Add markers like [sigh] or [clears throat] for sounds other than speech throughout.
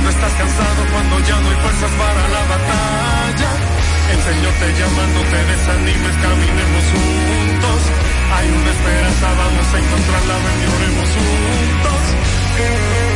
cuando estás cansado, cuando ya no hay fuerzas para la batalla. El Señor te llama, no te desanimes, caminemos juntos. Hay una esperanza, vamos a encontrarla, ven y oremos juntos.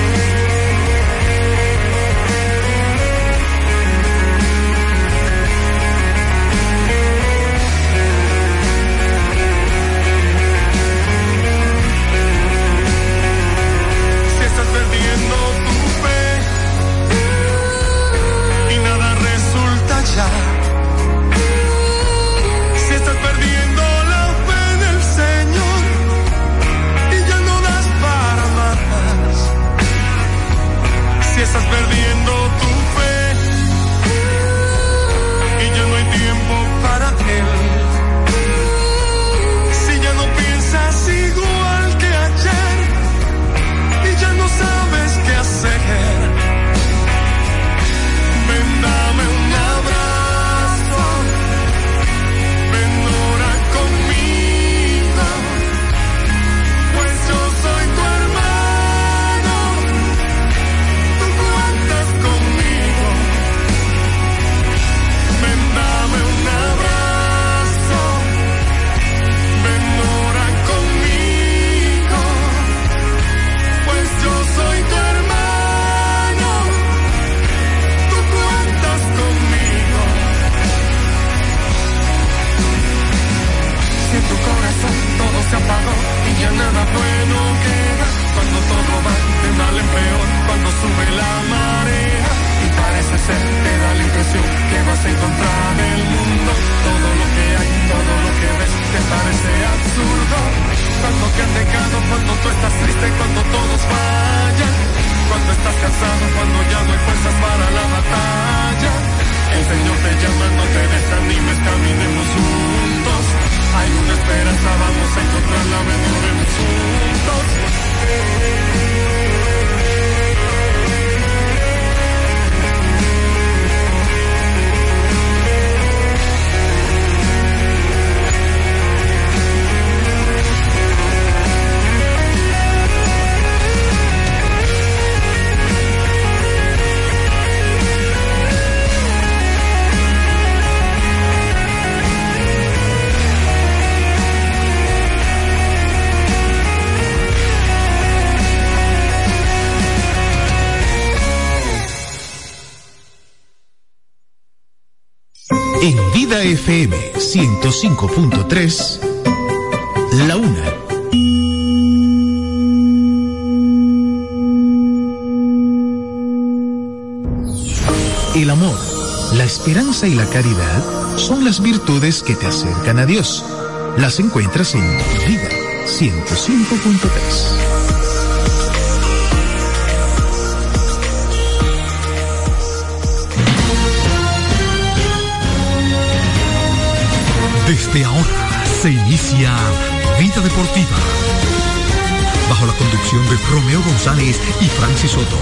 FM 105.3, La Una. El amor, la esperanza y la caridad son las virtudes que te acercan a Dios. Las encuentras en Vida 105.3. Desde ahora se inicia Vida Deportiva. Bajo la conducción de Romeo González y Francis Soto.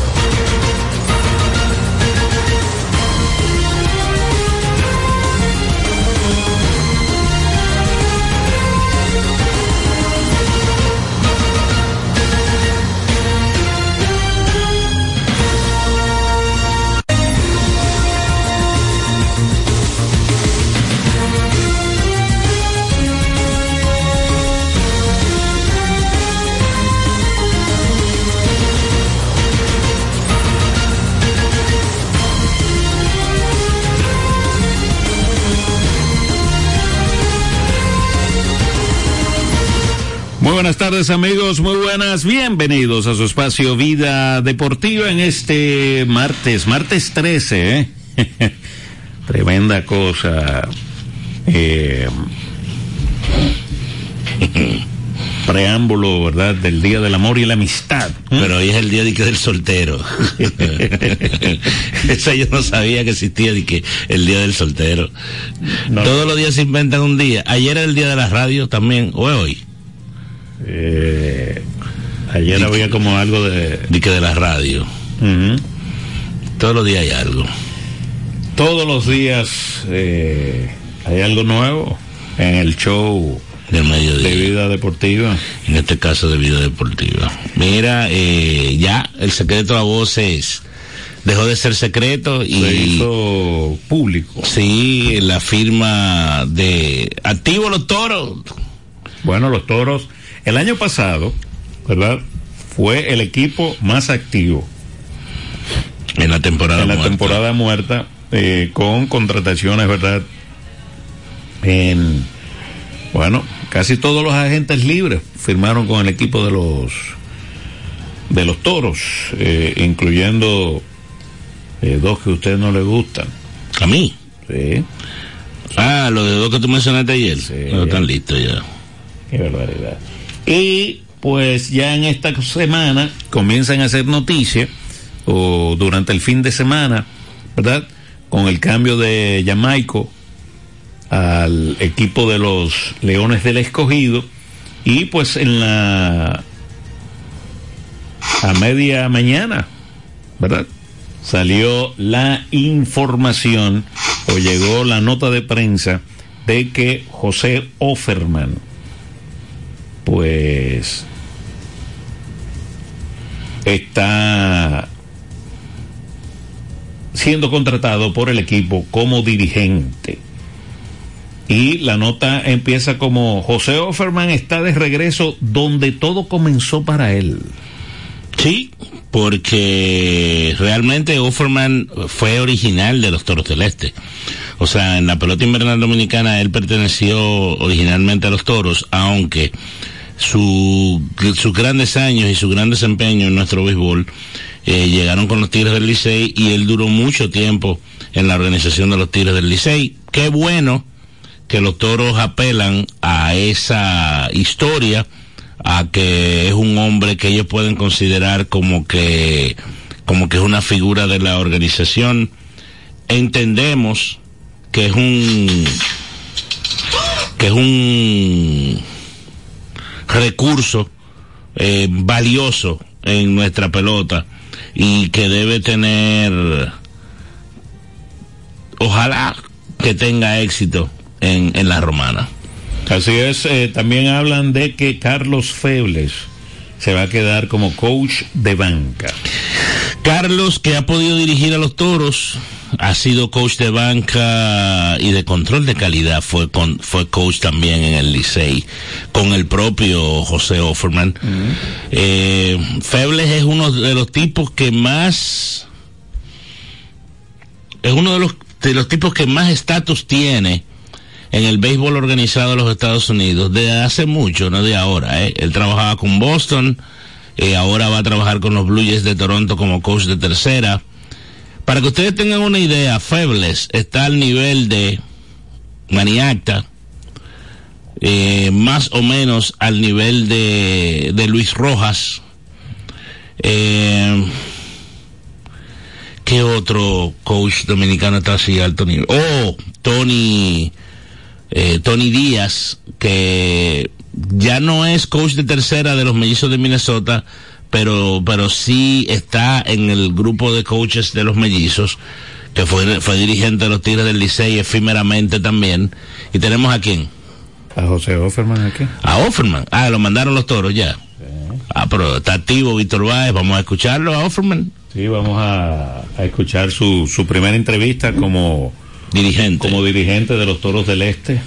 Muy buenas tardes amigos, muy buenas, bienvenidos a su espacio Vida Deportiva en este martes, martes 13, ¿eh? [laughs] Tremenda cosa. Eh, [laughs] preámbulo, ¿verdad? Del Día del Amor y la Amistad. Pero hoy es el día de que del soltero. [laughs] Eso yo no sabía que existía de que el día del soltero. Todos los días se inventan un día. Ayer era el día de la radio también, o es hoy. Eh, ayer había como algo de... De que de la radio. Todos los días hay algo. Todos los días eh, hay algo nuevo en el show Del mediodía. de vida deportiva. En este caso de vida deportiva. Mira, eh, ya el secreto a voces dejó de ser secreto y Se hizo público. sí la firma de activo los toros Bueno, los toros, el año pasado, ¿verdad? Fue el equipo más activo en la temporada en la muerta. temporada muerta eh, con contrataciones, ¿verdad? En, bueno, casi todos los agentes libres firmaron con el equipo de los de los toros, eh, incluyendo eh, dos que a usted no le gustan. a mí Sí, ah lo de dos que tú mencionaste ayer Sí. no están listos ya qué barbaridad. Y pues ya en esta semana comienzan a hacer noticias, o durante el fin de semana, ¿verdad? Con el cambio de Jamaico al equipo de los Leones del Escogido. Y pues en la. a media mañana, ¿verdad? Salió la información o llegó la nota de prensa de que José Offerman, pues, está siendo contratado por el equipo como dirigente. Y la nota empieza como José Offerman está de regreso donde todo comenzó para él. Sí, porque realmente Offerman fue original de los Toros del Este. O sea, en la pelota invernal dominicana él perteneció originalmente a los Toros, aunque su, sus grandes años y su gran desempeño en nuestro béisbol eh, llegaron con los Tigres del Licey y él duró mucho tiempo en la organización de los Tigres del Licey. Qué bueno que los Toros apelan a esa historia a que es un hombre que ellos pueden considerar como que como que es una figura de la organización entendemos que es un que es un recurso eh, valioso en nuestra pelota y que debe tener ojalá que tenga éxito en, en la romana. Así es, eh, también hablan de que Carlos Febles se va a quedar como coach de banca. Carlos, que ha podido dirigir a los toros, ha sido coach de banca y de control de calidad, fue, con, fue coach también en el Licey, con el propio José Offerman. eh, Febles es uno de los tipos que más, es uno de los, de los tipos que más estatus tiene en el béisbol organizado de los Estados Unidos, de hace mucho, no de ahora. ¿eh? Él trabajaba con Boston, eh, ahora va a trabajar con los Blue Jays de Toronto como coach de tercera. Para que ustedes tengan una idea, Febles está al nivel de Maniacta, eh, más o menos al nivel de, Luis Rojas. Eh, ¿Qué otro coach dominicano está así alto nivel? Oh, Tony, eh, Tony Díaz, que ya no es coach de tercera de los mellizos de Minnesota, pero, pero sí está en el grupo de coaches de los mellizos, que fue, fue dirigente de los Tigres del Licey efímeramente también. Y tenemos a quién? A José Offerman aquí. A Offerman. Ah, lo mandaron los toros ya. Ah, pero está activo Víctor Báez, vamos a escucharlo a Offerman, Sí, vamos a, a escuchar su, su primera entrevista como, dirigente. como dirigente de los Toros del Este.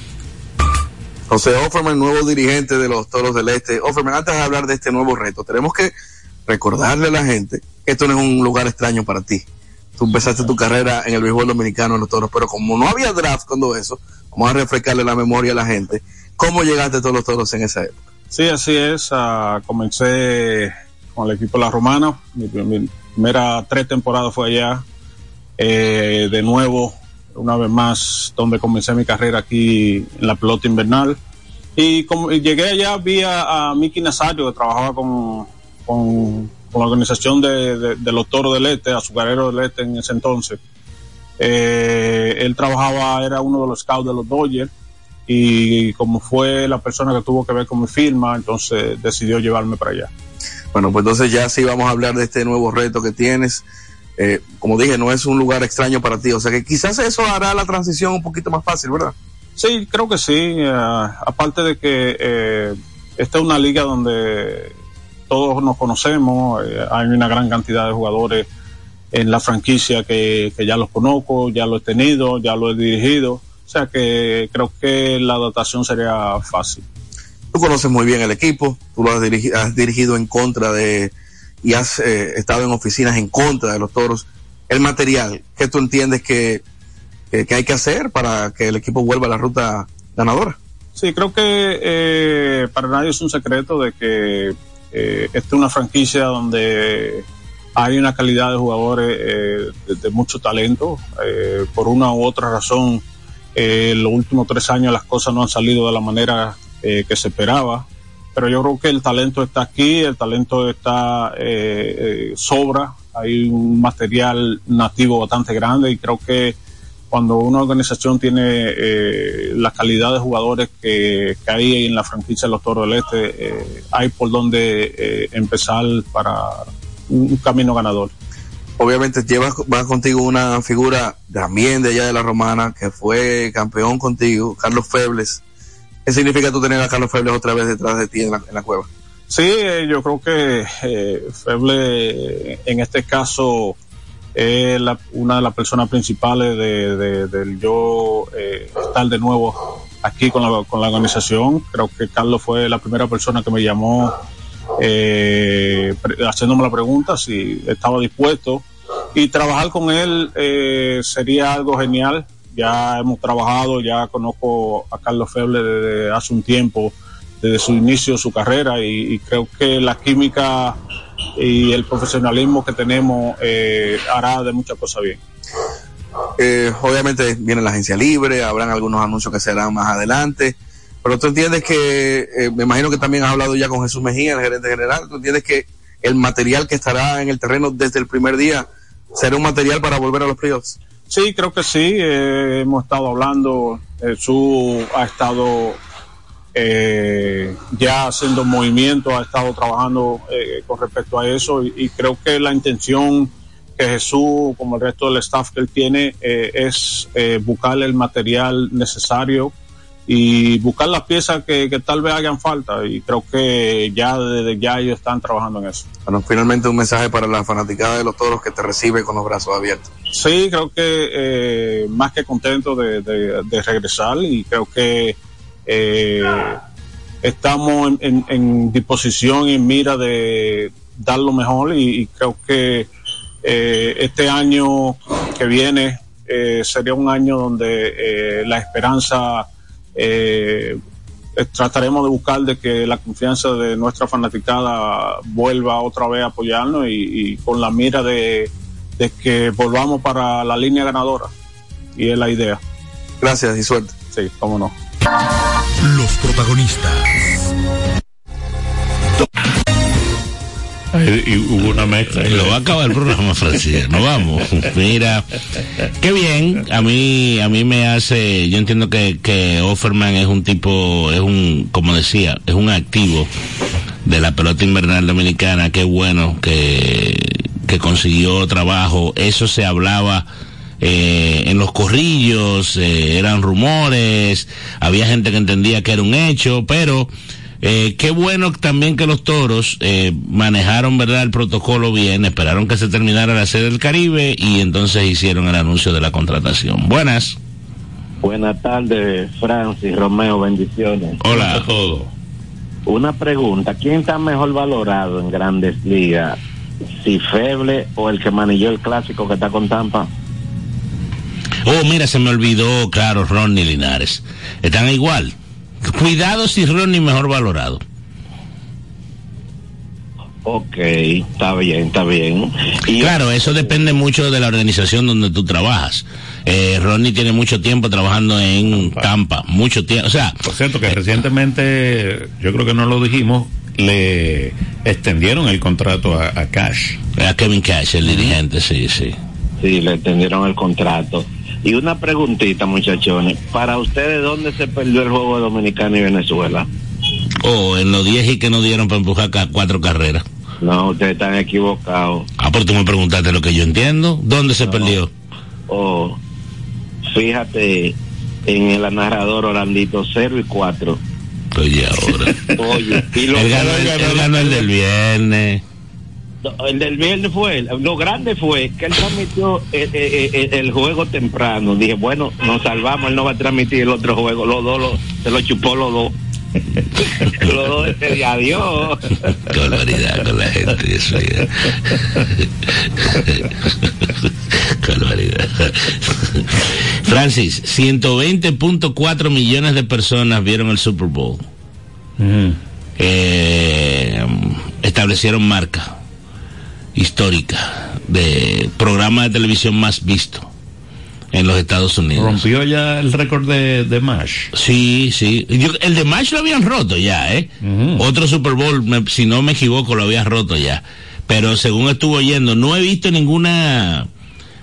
José Offerman, nuevo dirigente de los Toros del Este. Offerman, antes de hablar de este nuevo reto, tenemos que recordarle a la gente que esto no es un lugar extraño para ti. Tú empezaste tu carrera en el béisbol dominicano en los Toros, pero como no había draft cuando eso, vamos a refrescarle la memoria a la gente. ¿Cómo llegaste a todos los Toros en esa época? Sí, así es. ah, comencé con el equipo La Romana. Mi, mi primera tres temporadas fue allá. Eh, de nuevo, una vez más, donde comencé mi carrera aquí en la pelota invernal. Y como llegué allá, vi a, a Miki Nazario, que trabajaba con, con, con la organización de, de- de los Toros del Este, Azucareros del Este en ese entonces. Eh, él trabajaba, era uno de los scouts de los Dodgers y como fue la persona que tuvo que ver con mi firma, entonces decidió llevarme para allá. Bueno, pues entonces ya sí vamos a hablar de este nuevo reto que tienes. Eh, como dije, no es un lugar extraño para ti, o sea que quizás eso hará la transición un poquito más fácil, ¿verdad? Sí, creo que sí. eh, aparte de que eh, esta es una liga donde todos nos conocemos, eh, hay una gran cantidad de jugadores en la franquicia que, que ya los conozco, ya lo he tenido, ya lo he dirigido. O sea que creo que la adaptación sería fácil. Tú conoces muy bien el equipo, tú lo has dirigido, has dirigido en contra de y has eh, estado en oficinas en contra de los toros. El material, ¿qué tú entiendes que, que, que hay que hacer para que el equipo vuelva a la ruta ganadora? Sí, creo que eh, para nadie es un secreto de que eh, esta es una franquicia donde hay una calidad de jugadores eh, de, mucho talento. Eh, por una u otra razón, eh, los últimos tres años las cosas no han salido de la manera eh, que se esperaba. Pero yo creo que el talento está aquí, el talento está eh, sobra. Hay un material nativo bastante grande y creo que cuando una organización tiene eh, la calidad de jugadores que, que, hay en la franquicia de los Toros del Este, eh, hay por donde eh, empezar para un, un, camino ganador. Obviamente llevas va contigo una figura también de allá de la Romana que fue campeón contigo, Carlos Febles. ¿Qué significa tú tener a Carlos Febles otra vez detrás de ti en la, cueva? Sí, eh, yo creo que eh, Feble en este caso es la, una de las personas principales de, de, del yo eh, estar de nuevo aquí con la, con la organización. Creo que Carlos fue la primera persona que me llamó eh, haciéndome la pregunta si estaba dispuesto y trabajar con él eh, sería algo genial. Ya hemos trabajado, ya conozco a Carlos Feble desde hace un tiempo, desde su inicio, su carrera y, y creo que la química y el profesionalismo que tenemos eh, hará de muchas cosas bien. Eh, obviamente viene la agencia libre, habrán algunos anuncios que serán más adelante, pero tú entiendes que, eh, me imagino que también has hablado ya con Jesús Mejía, el gerente general, tú entiendes que el material que estará en el terreno desde el primer día será un material para volver a los playoffs. Sí, creo que sí, eh, hemos estado hablando, Jesús ha estado eh, ya haciendo movimiento, ha estado trabajando eh, con respecto a eso y, y, creo que la intención que Jesús, como el resto del staff que él tiene, eh, es eh, buscar el material necesario y buscar las piezas que, que, tal vez hagan falta y creo que ya desde ya ellos están trabajando en eso. Bueno, finalmente un mensaje para la fanaticada de los toros que te recibe con los brazos abiertos. Sí, creo que eh, más que contento de, de, de regresar y creo que eh, estamos en, en, en, disposición y en mira de dar lo mejor y, y creo que eh, este año que viene eh, sería un año donde la esperanza trataremos de buscar de que la confianza de nuestra fanaticada vuelva otra vez a apoyarnos y, y con la mira de, de que volvamos para la línea ganadora y es la idea. Gracias y suerte. Sí, cómo no. Los protagonistas. Y hubo una mezcla. Lo va a acabar el programa, Francis. No vamos. Mira, qué bien. A mí, a mí me hace. Yo entiendo que, que Offerman es un tipo, es un, como decía, es un activo de la pelota invernal dominicana. Qué bueno que, que consiguió trabajo. Eso se hablaba. Eh, en los corrillos eh, eran rumores, había gente que entendía que era un hecho, pero eh, qué bueno también que los toros eh, manejaron verdad el protocolo bien, esperaron que se terminara la sede del Caribe y entonces hicieron el anuncio de la contratación. Buenas. Buenas tardes, Francis Romeo, bendiciones. Hola a todos. Una pregunta, ¿quién está mejor valorado en grandes ligas? ¿Si Feble o el que manilló el clásico que está con Tampa? Oh, mira, se me olvidó, claro, Ronnie Linares. Están igual. Cuidado si Ronnie mejor valorado. Ok, está bien, está bien. Y claro, eso depende mucho de la organización donde tú trabajas. Eh, Ronnie tiene mucho tiempo trabajando en Tampa, Tampa mucho tiempo. O sea, por cierto que eh, recientemente, yo creo que no lo dijimos, le extendieron el contrato a, a Cash. A Kevin Cash, el dirigente, sí, sí. Sí, le extendieron el contrato. Y una preguntita, muchachones. Para ustedes, ¿dónde se perdió el juego de Dominicana y Venezuela? Oh, en los 10 y que nos dieron para empujar cuatro carreras. No, ustedes están equivocados. Ah, pero tú me preguntaste lo que yo entiendo. ¿Dónde se no. perdió? Oh, fíjate en el narrador Orlandito 0 y 4. Oye, ahora. [laughs] Oye, y lo él ganó, el, él ganó el del viernes. El del viernes fue él. Lo grande fue que él transmitió el, el, el, juego temprano. Dije, bueno, nos salvamos, él no va a transmitir el otro juego. Los dos lo, se lo chupó los dos. [laughs] los dos ese día, adiós. Barbaridad con la gente, barbaridad. Francis, 120.4 millones de personas vieron el Super Bowl. Mm. Eh, establecieron marca histórica de programa de televisión más visto en los Estados Unidos. Rompió ya el récord de, de MASH. Sí, sí. Yo- el de MASH lo habían roto ya, ¿eh? Otro Super Bowl, me- si no me equivoco, lo habían roto ya. Pero según estuvo oyendo, no he visto ninguna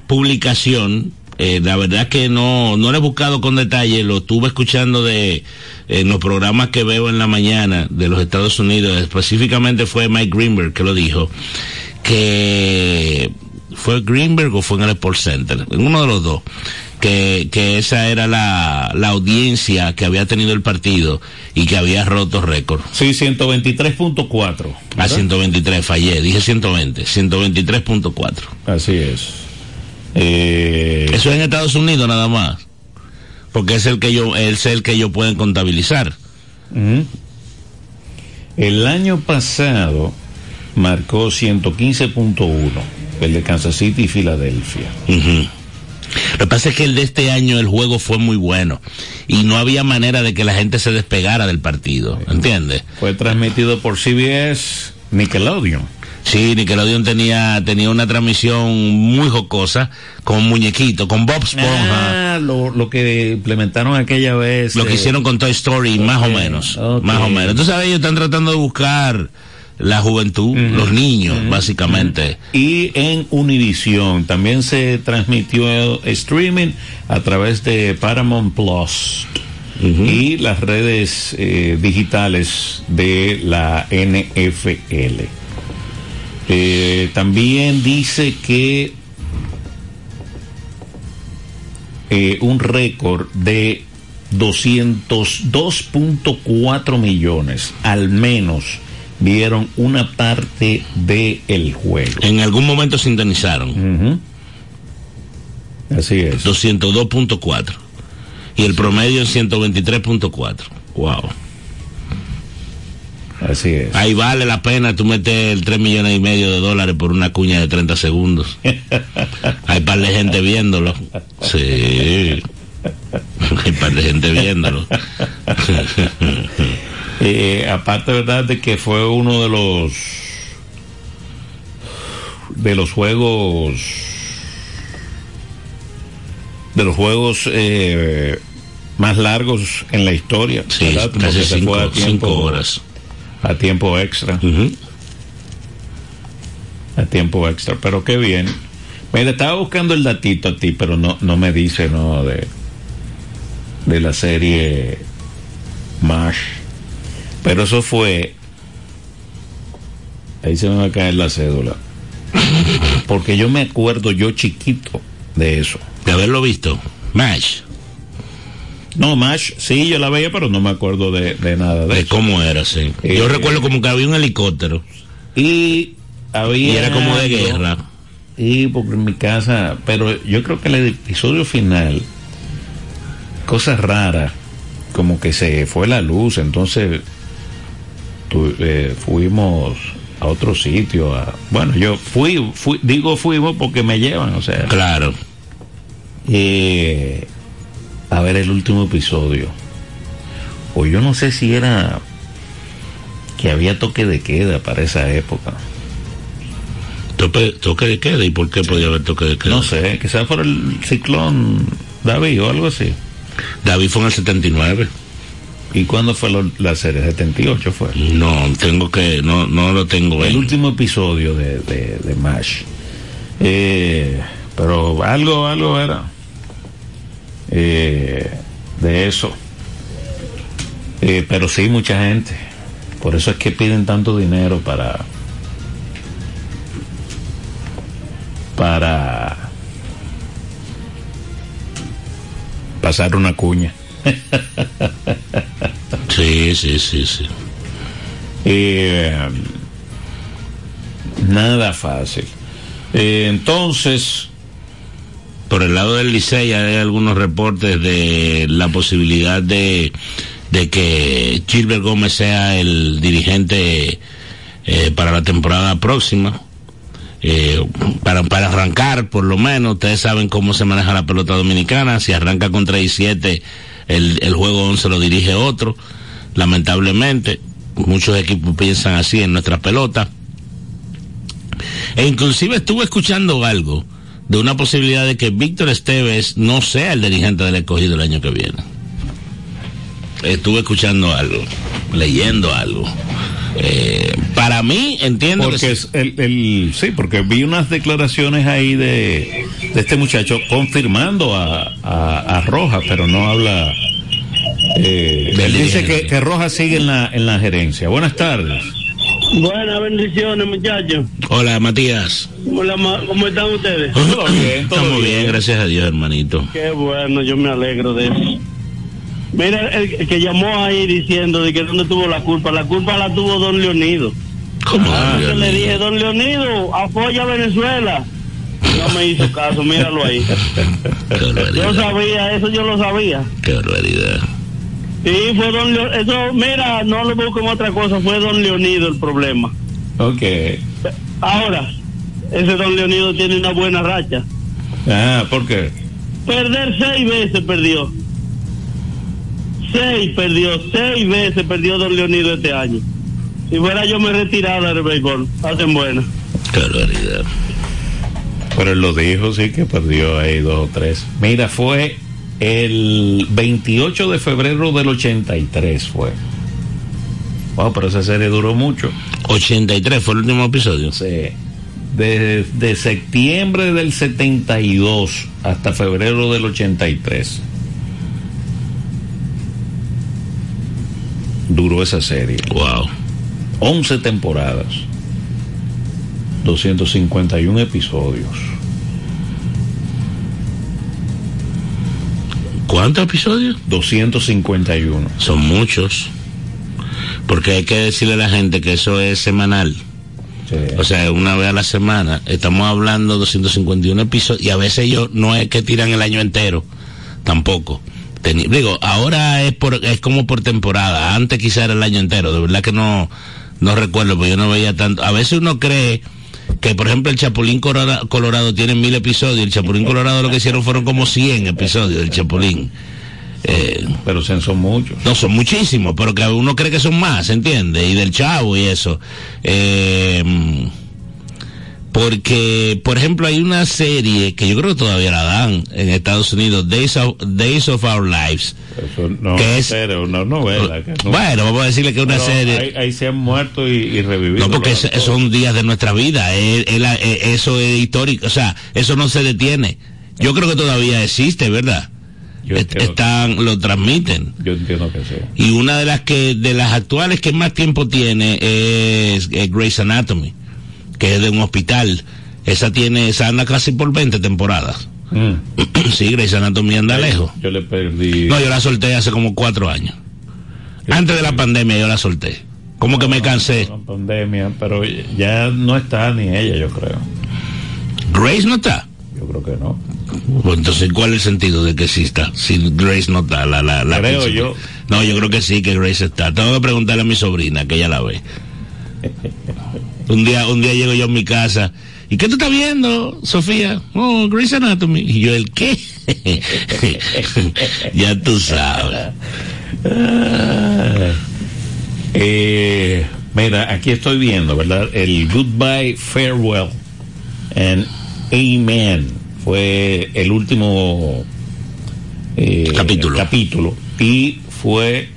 publicación. eh, la verdad que no, no lo he buscado con detalle, lo estuve escuchando de en los programas que veo en la mañana de los Estados Unidos, específicamente fue Mike Greenberg que lo dijo, que fue Greenberg o fue en el Sport Center, en uno de los dos, que, que esa era la, la audiencia que había tenido el partido y que había roto récord. Sí, 123.4. A ¿verdad? 123, fallé, dije 120, 123.4. Así es. Eh, Eso es en Estados Unidos nada más. Porque es el que yo, es el que ellos pueden contabilizar. El año pasado marcó 115.1, el de Kansas City y Filadelfia. Lo que pasa es que el de este año el juego fue muy bueno y no había manera de que la gente se despegara del partido, ¿entiendes? Fue transmitido por CBS Nickelodeon. Sí, Nickelodeon tenía, tenía una transmisión muy jocosa con muñequito, con Bob Esponja. Ah, lo, lo que implementaron aquella vez. Lo que eh, hicieron con Toy Story, más o menos. Más o menos. Sabes, ellos están tratando de buscar la juventud, los niños, básicamente. Y en Univision también se transmitió streaming a través de Paramount Plus y las redes eh, digitales de la NFL. Eh, también dice que eh, un récord de 202.4 millones al menos vieron una parte del juego. En algún momento sintonizaron. Ujú. Así es. 202.4. Y el promedio en 123.4. Wow. Así es. Ahí vale la pena tú meter el 3 millones y medio de dólares por una cuña de 30 segundos. Hay par de gente viéndolo. Sí. Hay par de gente viéndolo. [laughs] Eh, aparte, verdad, de que fue uno de los de los juegos de los juegos eh, más largos en la historia. Sí, casi se cinco, fue a tiempo, cinco horas. a tiempo extra. A tiempo extra, pero qué bien. Mira, estaba buscando el datito a ti, pero no, no me dice, ¿no? De, de la serie MASH. Pero eso fue. Ahí se me va a caer la cédula. Porque yo me acuerdo, yo chiquito, de eso. De haberlo visto. Match. No, MASH, sí, yo la veía, pero no me acuerdo de, de nada de De eso. cómo era, sí. Eh, Yo recuerdo como que había un helicóptero. Y había. Y era como de guerra. Y porque en mi casa, pero yo creo que el episodio final, cosas raras, como que se fue la luz, entonces tu- eh, fuimos a otro sitio. A, bueno, yo fui, fui, digo fuimos porque me llevan, o sea, Claro. eh, a ver el último episodio. O yo no sé si era que había toque de queda para esa época. Tope- toque de queda. ¿Y por qué podía haber toque de queda? No sé, quizás por el ciclón David o algo así. David fue en el 79. ¿Y cuándo fue lo- la serie? 78 fue. No, tengo que, no, no lo tengo El en- último episodio de, de, de MASH. Eh, pero algo, algo era. Eh, de eso. Eh, pero sí, mucha gente. Por eso es que piden tanto dinero para. Para. Pasar una cuña. Sí, sí, sí, sí. Eh, Nada fácil. Eh, entonces, Por el lado del Licey hay algunos reportes de la posibilidad de, que Gilbert Gómez sea el dirigente eh, para la temporada próxima. Eh, para, para arrancar, por lo menos, ustedes saben cómo se maneja la pelota dominicana. Si arranca con 3 y 7, el, el juego 11 lo dirige otro. Lamentablemente, muchos equipos piensan así en nuestra pelota. E inclusive estuve escuchando algo de una posibilidad de que Víctor Esteves no sea el dirigente del escogido el año que viene. Estuve escuchando algo, leyendo algo. Eh, para mí, entiendo porque que es el, el- sí, porque vi unas declaraciones ahí de, de este muchacho confirmando a, a, a Rojas, pero no habla. Eh, él dice que, que Rojas sigue en la, en la gerencia. Buenas tardes. Buenas bendiciones, muchachos. Hola, Matías. ¿Cómo, la ma- cómo están ustedes? Todo bien, todo Estamos bien, bien. gracias a Dios, hermanito. Qué bueno, yo me alegro de eso. Mira, el, el que llamó ahí diciendo de que dónde tuvo la culpa. La culpa la tuvo don Leonido. ¿Cómo? Ah, Yo le dije, don Leonido, apoya a Venezuela. No me hizo caso, míralo ahí. Qué Yo sabía, eso yo lo sabía. Qué barbaridad. Sí, fue don Leonido. Eso, mira, no lo busco en otra cosa, fue don Leonido el problema. Ok. Ahora, ese don Leonido tiene una buena racha. Ah, ¿por qué? Perder seis veces perdió. Seis perdió, seis veces perdió Don Leonido este año. Si fuera yo me retirara del béisbol. Hacen buena. Qué barbaridad. Pero él lo dijo, sí, que perdió ahí dos o tres. Mira, fue el 28 de febrero del 83 fue. Wow, pero esa serie duró mucho. 83 fue el último episodio. Sí. De, de septiembre del 72 hasta febrero del 83. Duró esa serie. Wow. 11 temporadas. 251 episodios. ¿Cuántos episodios? 251. Son muchos. Porque hay que decirle a la gente que eso es semanal. Sí. O sea, una vez a la semana. Estamos hablando de 251 episodios. Y a veces ellos no es que tiran el año entero. Tampoco. Teni- digo, ahora es por, es como por temporada. Antes quizá era el año entero. De verdad que no, no recuerdo, porque yo no veía tanto. A veces uno cree que, por ejemplo, el Chapulín Colora- Colorado tiene mil episodios. El Chapulín Colorado lo que hicieron fueron como 100 episodios del Chapulín. Eh, Pero son muchos. no, son muchísimos, pero que uno cree que son más, ¿entiendes? Y del chavo y eso. Eh, porque, por ejemplo, hay una serie que yo creo que todavía la dan en Estados Unidos, Days of, Days of Our Lives. Eso no ¿Qué es? una novela. que no- Bueno, vamos a decirle que es una serie. Ahí, ahí se han muerto y, y revivido. No, porque es- son días de nuestra vida. es- es eso es histórico. O sea, eso no se detiene. Yo creo que todavía existe, ¿verdad? Yo están, lo transmiten. Yo entiendo que sí. Y una de las que, de las actuales que más tiempo tiene es, Grey's Anatomy, que es de un hospital. Esa tiene, esa anda casi por 20 temporadas. Mm. [clears throat] sí, Grey's Anatomy anda lejos. Yo le perdí. No, yo la solté hace como cuatro años. Antes de la pandemia yo la solté. Como que me cansé. La pandemia, pero ya no está ni ella, yo creo. Grace no está. Yo creo que no. Pues entonces, ¿cuál es el sentido de que exista? Si Grace no está, la, la, la Creo principal. yo. No, yo creo que sí, que Grace está. Tengo que preguntarle a mi sobrina, que ella la ve. [laughs] un día, un día llego yo a mi casa. ¿Y qué tú estás viendo, Sofía? Oh, Grace Anatomy. Y yo, ¿el qué? [laughs] ya tú sabes. Eh, mira, aquí estoy viendo, ¿verdad? El Goodbye, Farewell and Amen fue el último eh, Capítulo. capítulo y fue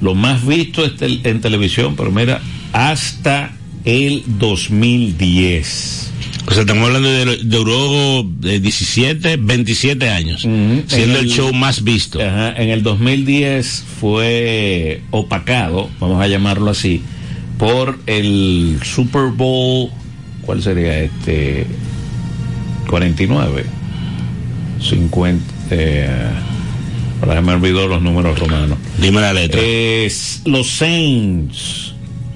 lo más visto este- en televisión, pero mira, hasta el 2010. O sea, estamos hablando de, de duró de 17, 27 años, siendo En el el- show más visto. En el 2010 fue opacado, vamos a llamarlo así, por el Super Bowl, ¿cuál sería este? 49, 50, eh, ahora me olvidó los números romanos. Dime la letra. Es los Saints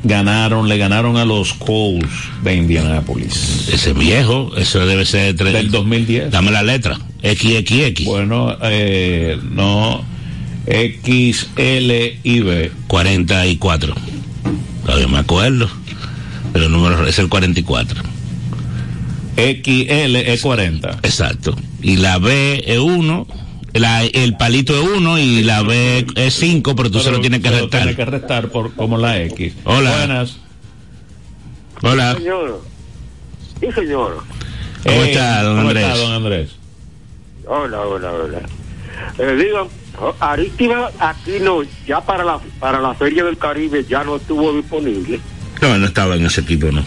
ganaron, le ganaron a los Colts de Indianápolis. Ese viejo, eso debe ser de del 2010. Dame la letra. XXX. Bueno, eh, no. X, L y B. 44. Todavía me acuerdo. Pero el número es el 44. XL es 40. Exacto. Y la B es 1. La, el palito es 1 y la B es 5, pero tú se lo tienes que pero restar. Tienes que restar por, como la X. Hola. Buenas. Hola. Señor. Sí, señor. ¿Cómo Hey, está, don ¿cómo Andrés? está, don Andrés? Hola, hola, hola. Eh, diga, Arístima aquí no, ya para la para la Feria del Caribe ya no estuvo disponible. No, no estaba en ese equipo, no.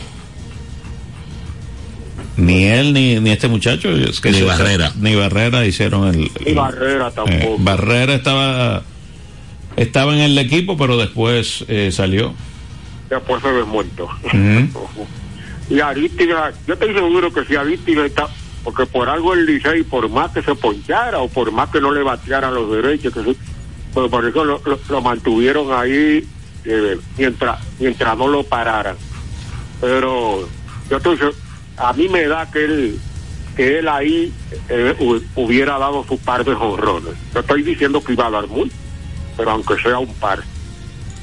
Ni él ni, ni este muchacho. es que Ni Barrera. Ni Barrera hicieron el. Y el- Barrera eh, tampoco. Barrera estaba. Estaba en el equipo, pero después eh, salió. Después se desmuerto. Ujú. [laughs] Y Arístima, yo estoy seguro que si Arístima está, porque por algo el Licey, por más que se ponchara o por más que no le batearan los derechos, que se- pues por eso lo, lo- lo mantuvieron ahí eh, mientras mientras no lo pararan. Pero yo estoy se- a mí me da que él que él ahí eh, hu- hubiera dado su par de jonrones. No estoy diciendo que iba a dar mucho, pero aunque sea un par.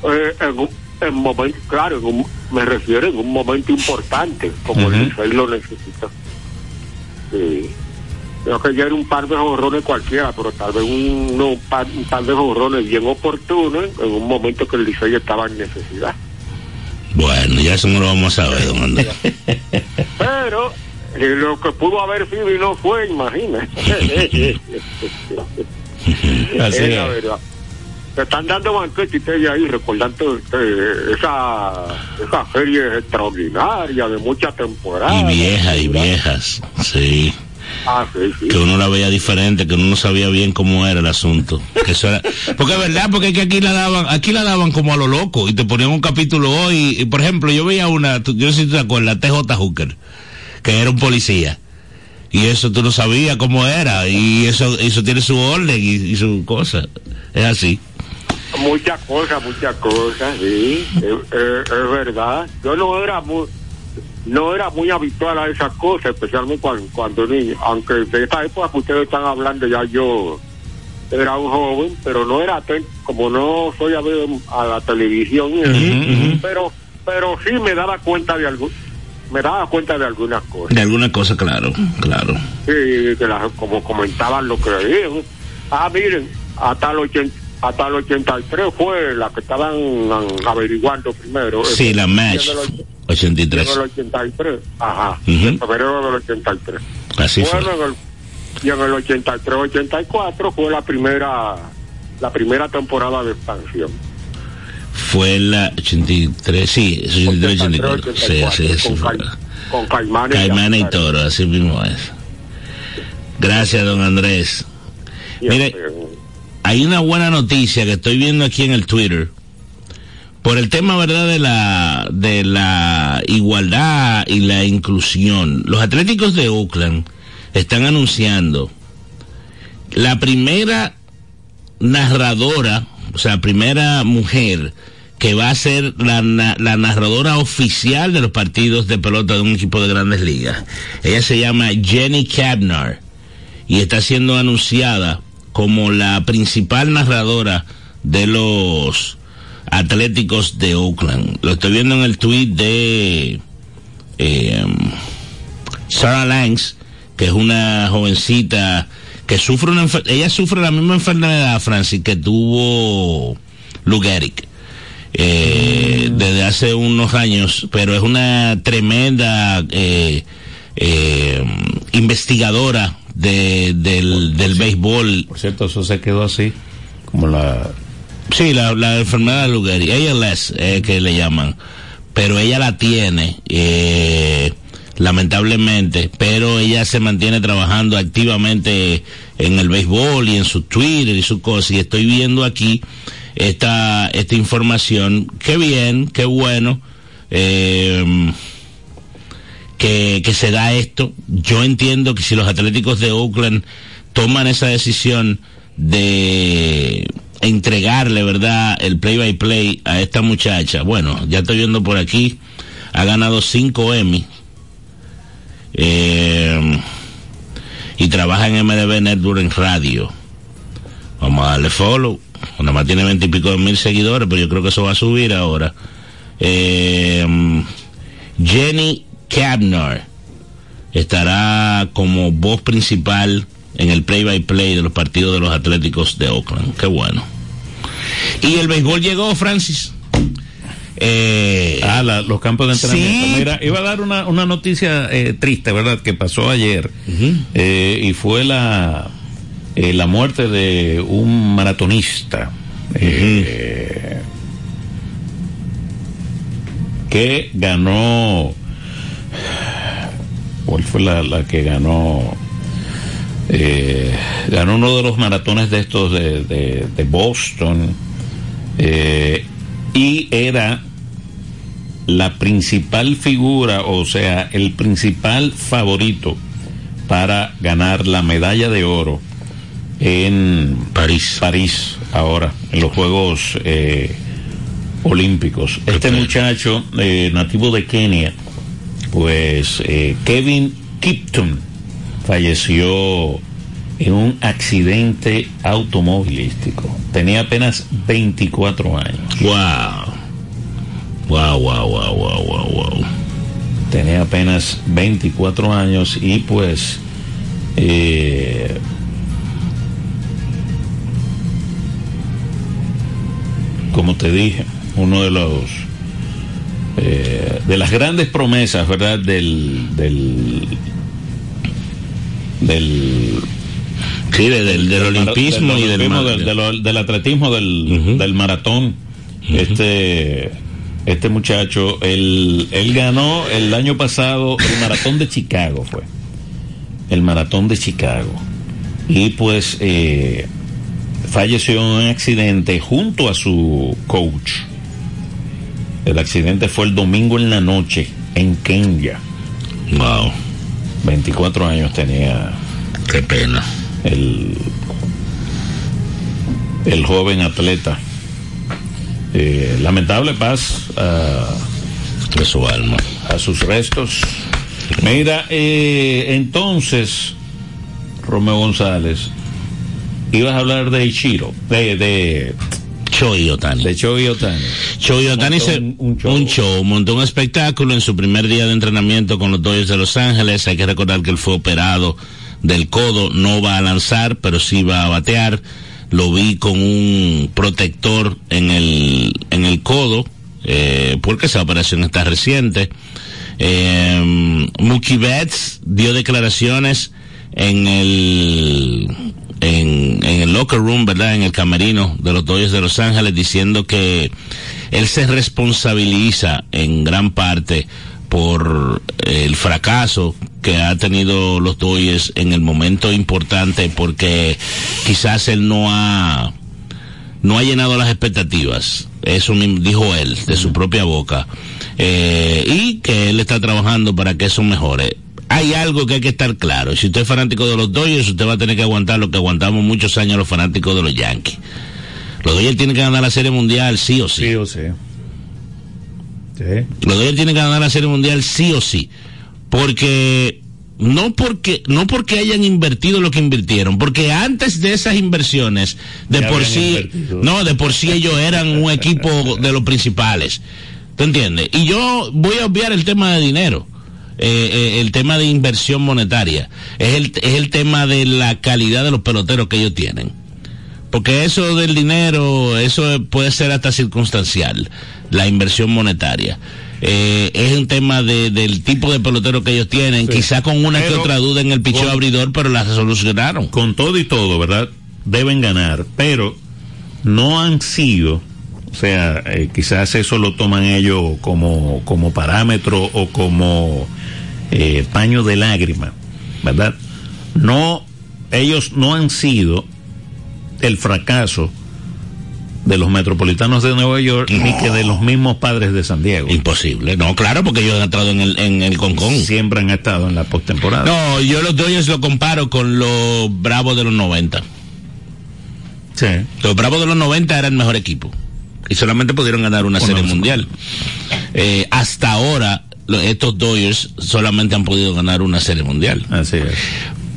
Eh, en un en momento, claro, en un- me refiero en un momento importante, como Ujú. el Licey lo necesita. Sí. Creo que ya era un par de jonrones cualquiera, pero tal vez un, no, un, par, un par de jonrones bien oportunos en un momento que el Licey estaba en necesidad. Bueno, ya eso no lo vamos a ver, don Andrés. [laughs] Pero eh, lo que pudo haber sido y no fue, imagínate. [laughs] Así es la verdad. Se están dando banquetes ustedes ahí recordando eh, esa, esa serie extraordinaria de muchas temporadas. Y viejas, y viejas. Sí. Ah, sí, sí. que uno la veía diferente, que uno no sabía bien cómo era el asunto. Que eso era, porque es verdad, porque es que aquí la daban, aquí la daban como a lo loco y te ponían un capítulo hoy, y, por ejemplo, yo veía una, tú- yo no sé si te acuerdas, TJ Hooker, que era un policía. Y eso tú no sabías cómo era, y eso, eso tiene su orden y, y su cosa. Es así. Muchas cosas, muchas cosas, sí, es, es- es verdad. Yo no era muy, no era muy habitual a esas cosas, especialmente cuando, cuando niño, aunque de esta época que ustedes están hablando ya yo era un joven, pero no era como no soy a ver a la televisión, pero pero sí me daba cuenta de algo, me daba cuenta de algunas cosas. De alguna cosa, claro, claro. Sí, que las- como comentaban lo que veían. Ah, miren, hasta el, 80, hasta el 83 fue la que estaban um, averiguando primero. Sí, la match, 83. y en el 83, ajá, Ujú. en febrero del 83. Así fue. bueno, en el, y en el 83-84 fue la primera la primera temporada de expansión. Fue la 83, sí, es 83, 84. Sí, sí, eso con, fue. Cai- con Caimanes. Caimán y Azúcar. Toro, así mismo es. Gracias, don Andrés. Y, Mire, este, hay una buena noticia que estoy viendo aquí en el Twitter. Por el tema, ¿verdad?, de la, de la igualdad y la inclusión. Los Atléticos de Oakland están anunciando la primera narradora, o sea, primera mujer que va a ser la, la narradora oficial de los partidos de pelota de un equipo de grandes ligas. Ella se llama Jenny Kabnar y está siendo anunciada como la principal narradora de los Atléticos de Oakland. Lo estoy viendo en el tweet de eh, Sarah Langs, que es una jovencita que sufre una ella sufre la misma enfermedad, Francis, que tuvo Lou Gehrig. eh, desde hace unos años, pero es una tremenda eh, eh, investigadora de, del, del béisbol. Por cierto, eso se quedó así. Como la. Sí, la, la enfermedad de Lou Gehrig, ALS, eh, que le llaman, pero ella la tiene, eh, lamentablemente, pero ella se mantiene trabajando activamente en el béisbol y en su Twitter y su cosa, y estoy viendo aquí esta, esta información, qué bien, qué bueno, eh, que, que se da esto. Yo entiendo que si los Atléticos de Oakland toman esa decisión de entregarle, ¿verdad?, el play by play a esta muchacha. Bueno, ya estoy viendo por aquí, ha ganado cinco Emmy. Eh, y trabaja en MDB Network en radio. Vamos a darle follow. Nada más tiene veintipico de mil seguidores, pero yo creo que eso va a subir ahora. Eh, Jenny Kabner estará como voz principal en el play by play de los partidos de los Atléticos de Oakland. Qué bueno. Y el béisbol llegó, Francis. Eh, ah, la, los campos de entrenamiento. Sí. Mira, iba a dar una, una noticia eh, triste, ¿verdad? Que pasó ayer. Eh, y fue la, eh, la muerte de un maratonista. eh, que ganó. ¿Cuál fue la, la que ganó? Eh, ganó uno de los maratones de estos de, de- de Boston. eh, y era la principal figura, o sea, el principal favorito para ganar la medalla de oro en París. París, ahora, en los Juegos eh, Olímpicos. Este muchacho, nativo de Kenia, pues Kevin Kipton, falleció en un accidente automovilístico. Tenía apenas 24 años. Wow. Wow, wow, wow, wow, wow, wow. Tenía apenas 24 años y pues eh, como te dije, uno de los eh, de las grandes promesas, ¿verdad? Del del del Sí, de- del, del olimpismo y del, olimpismo, ma- del, atletismo del, del maratón. Este este muchacho, él, él ganó el año pasado el maratón de Chicago, fue. El maratón de Chicago. Y pues eh, falleció en un accidente junto a su coach. El accidente fue el domingo en la noche en Kenya. Wow. 24 años tenía Qué pena. el, el joven atleta. Eh, lamentable paz a, De su alma. a sus restos. Mira, eh, entonces, Romeo González, ibas a hablar de Ichiro, de, de, Choi Otani. de Choi Otani. Choi Otani Montó se- un- un, un show. show. montó un espectáculo en su primer día de entrenamiento con los Dodgers de Los Ángeles. Hay que recordar que él fue operado del codo, no va a lanzar, pero sí va a batear. Lo vi con un protector en el, en el codo, eh, porque esa operación está reciente. Eh, Mookie Betts dio declaraciones en el en, en el locker room, ¿verdad? En el camerino de los Dodgers de Los Ángeles diciendo que él se responsabiliza en gran parte por el fracaso que ha tenido los Dodgers en el momento importante porque quizás él no ha no ha llenado las expectativas. Eso dijo él, de su propia boca. Eh, y que él está trabajando para que eso mejore. Hay algo que hay que estar claro. Si usted es fanático de los Dodgers, usted va a tener que aguantar lo que aguantamos muchos años los fanáticos de los Yankees. Los Dodgers tienen que ganar la Serie Mundial sí o sí. Sí o sí. Sí. Los Dodgers tienen que ganar la Serie Mundial sí o sí. Porque no porque no porque hayan invertido lo que invirtieron, porque antes de esas inversiones de Ya por sí invertido. no, de por sí ellos eran un equipo de los principales. ¿Tú entiendes? Y yo voy a obviar el tema de dinero. Eh, eh, el tema de inversión monetaria. Es el, es el tema de la calidad de los peloteros que ellos tienen. Porque eso del dinero, eso puede ser hasta circunstancial, la inversión monetaria. Eh, es un tema de, del tipo de pelotero que ellos tienen, quizá con una que otra duda en el picheo abridor, pero la solucionaron. con todo y todo, ¿verdad? Deben ganar, pero no han sido, o sea, eh, quizás eso lo toman ellos como, como parámetro o como eh, paño de lágrima, ¿verdad? No, ellos no han sido el fracaso de los metropolitanos de Nueva York ni que de los mismos padres de San Diego. Imposible. No, claro, porque ellos han entrado en el, en el Concón. Siempre han estado en la postemporada. No, yo los Dodgers lo comparo con los Bravos de los 90. Sí. Los Bravos de los 90 era el mejor equipo. Y solamente pudieron ganar una, serie mundial. Eh, hasta ahora, estos Dodgers solamente han podido ganar una serie mundial. Así es.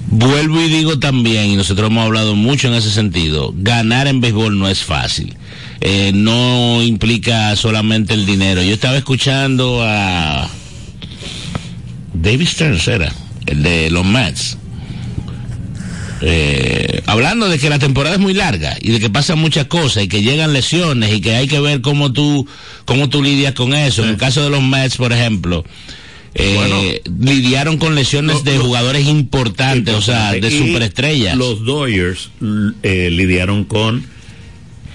Vuelvo y digo también, y nosotros hemos hablado mucho en ese sentido, ganar en béisbol no es fácil. Eh, no implica solamente el dinero. Yo estaba escuchando a David Stearns, era, el de los Mets. Eh, hablando de que la temporada es muy larga y de que pasan muchas cosas y que llegan lesiones y que hay que ver cómo tú cómo tú lidias con eso. En el caso de los Mets, por ejemplo, eh, lidiaron con lesiones de jugadores importantes, o sea, de Y superestrellas. Los Dodgers eh, lidiaron con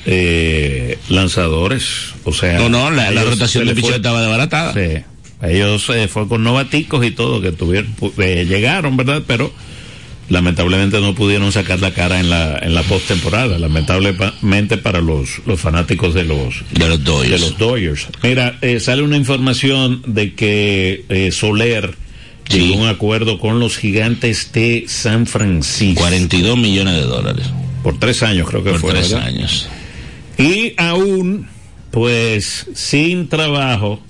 eh, lanzadores, o sea, No, no, la- rotación de fue- estaba desbaratada. Sí, ellos eh, fue con novaticos y todo que tuvieron, eh, llegaron, ¿verdad? Pero lamentablemente no pudieron sacar la cara en la en la postemporada, lamentablemente para los los fanáticos de los de los Dodgers. de los Dodgers. Mira, eh, sale una información de que eh, Soler llegó a un acuerdo con los gigantes de San Francisco. 42 millones de dólares. Por tres años creo que Por fue. tres ¿verdad? años. Y aún, pues, sin trabajo,